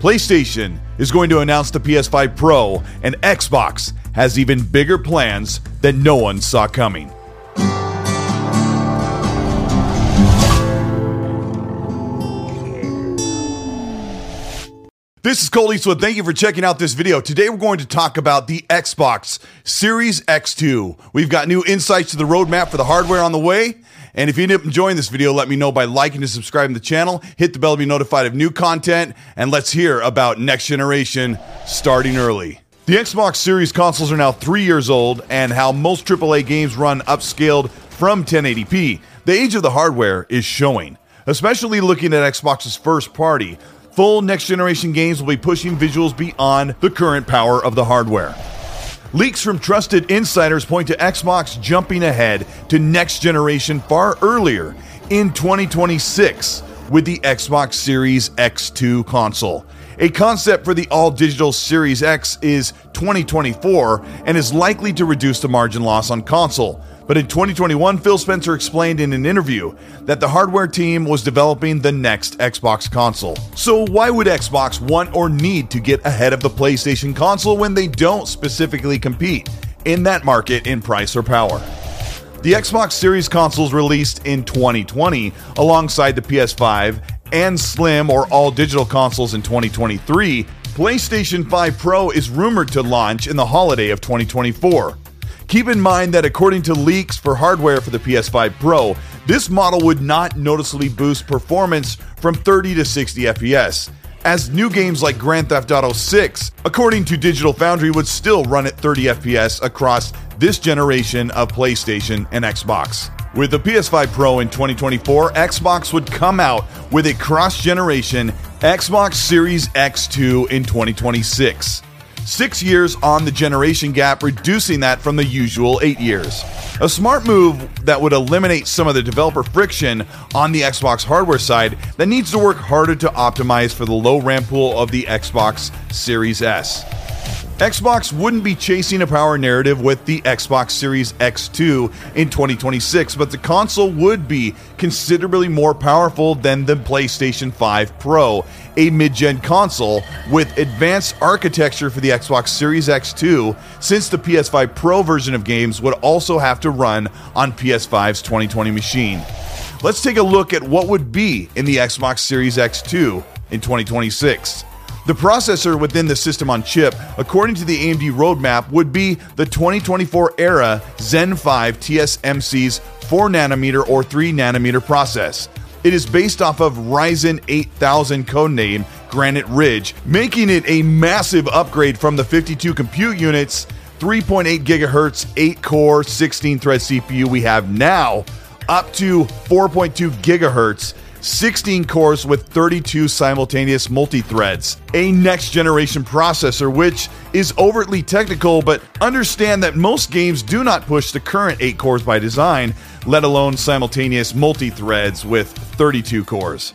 PlayStation is going to announce the PS5 Pro, and Xbox has even bigger plans that no one saw coming. This is Colt Eastwood. Thank you for checking out this video. Today we're going to talk about the Xbox Series X2. We've got new insights to the roadmap for the hardware on the way. And if you enjoying this video, let me know by liking and subscribing to the channel. Hit the bell to be notified of new content. And let's hear about next generation starting early. The Xbox Series consoles are now three years old, and how most AAA games run upscaled from 1080p. The age of the hardware is showing, especially looking at Xbox's first party. Full next generation games will be pushing visuals beyond the current power of the hardware. Leaks from trusted insiders point to Xbox jumping ahead to next generation far earlier in 2026 with the Xbox Series X2 console. A concept for the all digital Series X is 2024 and is likely to reduce the margin loss on console. But in 2021, Phil Spencer explained in an interview that the hardware team was developing the next Xbox console. So, why would Xbox want or need to get ahead of the PlayStation console when they don't specifically compete in that market in price or power? The Xbox Series consoles released in 2020 alongside the PS5 and Slim or all digital consoles in 2023. PlayStation 5 Pro is rumored to launch in the holiday of 2024. Keep in mind that according to leaks for hardware for the PS5 Pro, this model would not noticeably boost performance from 30 to 60 FPS, as new games like Grand Theft Auto 6, according to Digital Foundry, would still run at 30 FPS across this generation of PlayStation and Xbox. With the PS5 Pro in 2024, Xbox would come out with a cross generation Xbox Series X2 in 2026 six years on the generation gap, reducing that from the usual eight years. A smart move that would eliminate some of the developer friction on the Xbox hardware side that needs to work harder to optimize for the low RAM pool of the Xbox Series S. Xbox wouldn't be chasing a power narrative with the Xbox Series X2 in 2026, but the console would be considerably more powerful than the PlayStation 5 Pro, a mid gen console with advanced architecture for the Xbox Series X2, since the PS5 Pro version of games would also have to run on PS5's 2020 machine. Let's take a look at what would be in the Xbox Series X2 in 2026. The processor within the system on chip, according to the AMD roadmap, would be the 2024 era Zen 5 TSMC's 4 nanometer or 3 nanometer process. It is based off of Ryzen 8000 codename Granite Ridge, making it a massive upgrade from the 52 compute units, 3.8 gigahertz, 8 core, 16 thread CPU we have now, up to 4.2 gigahertz 16 cores with 32 simultaneous multi threads, a next generation processor, which is overtly technical, but understand that most games do not push the current 8 cores by design, let alone simultaneous multi threads with 32 cores.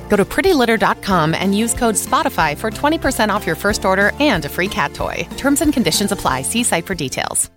Go to prettylitter.com and use code SPOTIFY for 20% off your first order and a free cat toy. Terms and conditions apply. See site for details.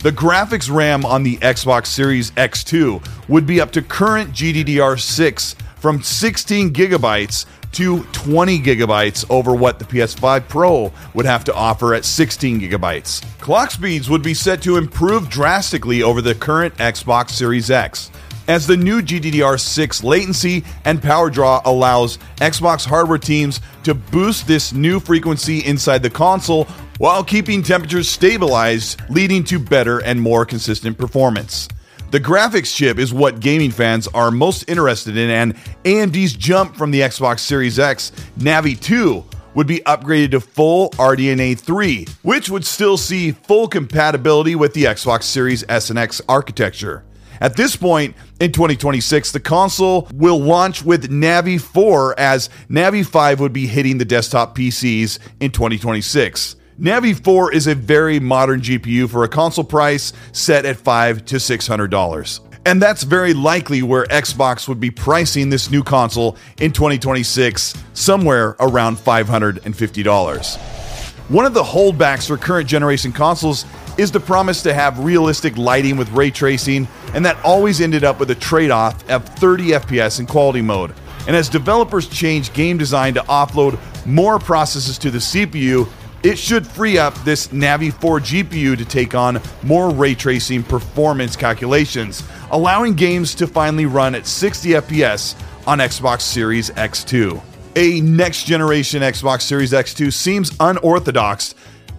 The graphics RAM on the Xbox Series X2 would be up to current GDDR6 from 16 gigabytes to 20 gigabytes over what the PS5 Pro would have to offer at 16 gigabytes. Clock speeds would be set to improve drastically over the current Xbox Series X as the new GDDR6 latency and power draw allows Xbox hardware teams to boost this new frequency inside the console while keeping temperatures stabilized, leading to better and more consistent performance. The graphics chip is what gaming fans are most interested in, and AMD's jump from the Xbox Series X Navi 2 would be upgraded to full RDNA 3, which would still see full compatibility with the Xbox Series S and X architecture. At this point in 2026, the console will launch with Navi 4 as Navi 5 would be hitting the desktop PCs in 2026. Navi 4 is a very modern GPU for a console price set at 5 to $600. And that's very likely where Xbox would be pricing this new console in 2026, somewhere around $550. One of the holdbacks for current generation consoles is the promise to have realistic lighting with ray tracing, and that always ended up with a trade off of 30 FPS in quality mode. And as developers change game design to offload more processes to the CPU, it should free up this Navi 4 GPU to take on more ray tracing performance calculations, allowing games to finally run at 60 FPS on Xbox Series X2. A next generation Xbox Series X2 seems unorthodox,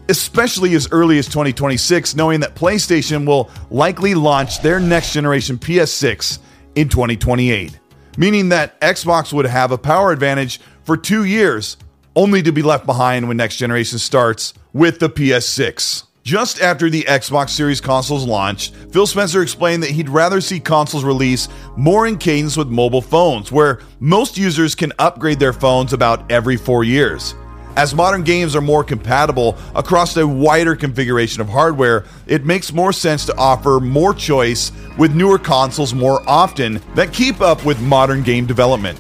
especially as early as 2026, knowing that PlayStation will likely launch their next generation PS6 in 2028, meaning that Xbox would have a power advantage for two years only to be left behind when next generation starts with the PS6. Just after the Xbox Series consoles launched, Phil Spencer explained that he'd rather see consoles release more in cadence with mobile phones, where most users can upgrade their phones about every four years. As modern games are more compatible across a wider configuration of hardware, it makes more sense to offer more choice with newer consoles more often that keep up with modern game development.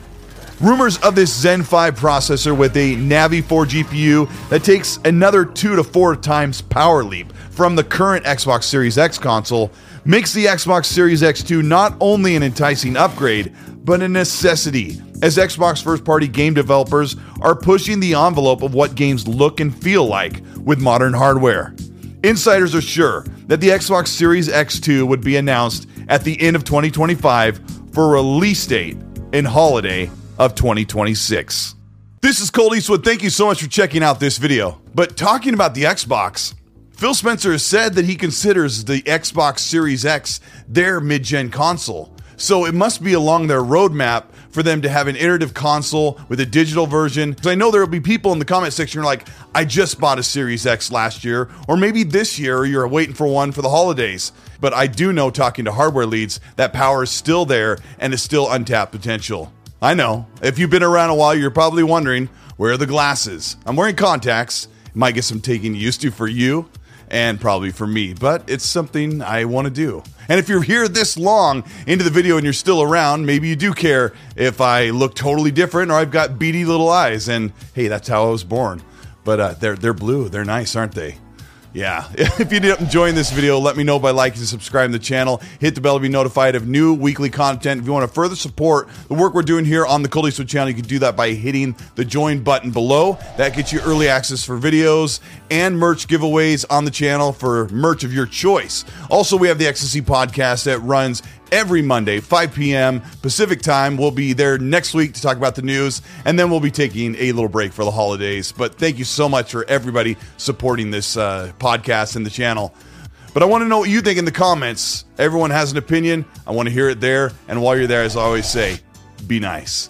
Rumors of this Zen 5 processor with a Navi 4 GPU that takes another 2 to 4 times power leap from the current Xbox Series X console makes the Xbox Series X2 not only an enticing upgrade, but a necessity, as Xbox first party game developers are pushing the envelope of what games look and feel like with modern hardware. Insiders are sure that the Xbox Series X2 would be announced at the end of 2025 for release date in holiday of 2026. This is Colt Eastwood. Thank you so much for checking out this video. But talking about the Xbox, Phil Spencer has said that he considers the Xbox Series X their mid gen console. So it must be along their roadmap for them to have an iterative console with a digital version. Because I know there will be people in the comment section like, I just bought a Series X last year, or maybe this year, you're waiting for one for the holidays. But I do know, talking to hardware leads, that power is still there and is still untapped potential. I know. If you've been around a while, you're probably wondering where are the glasses? I'm wearing contacts. Might get some taking used to for you and probably for me, but it's something I want to do. And if you're here this long into the video and you're still around, maybe you do care if I look totally different or I've got beady little eyes. And hey, that's how I was born. But uh, they're they're blue. They're nice, aren't they? Yeah. If you did enjoy this video, let me know by liking and subscribing to the channel. Hit the bell to be notified of new weekly content. If you want to further support the work we're doing here on the Colt Eastwood channel, you can do that by hitting the join button below. That gets you early access for videos and merch giveaways on the channel for merch of your choice. Also, we have the XSC podcast that runs every Monday, 5 p.m. Pacific time. We'll be there next week to talk about the news, and then we'll be taking a little break for the holidays. But thank you so much for everybody supporting this uh, podcast and the channel. But I want to know what you think in the comments. Everyone has an opinion. I want to hear it there. And while you're there, as I always say, be nice.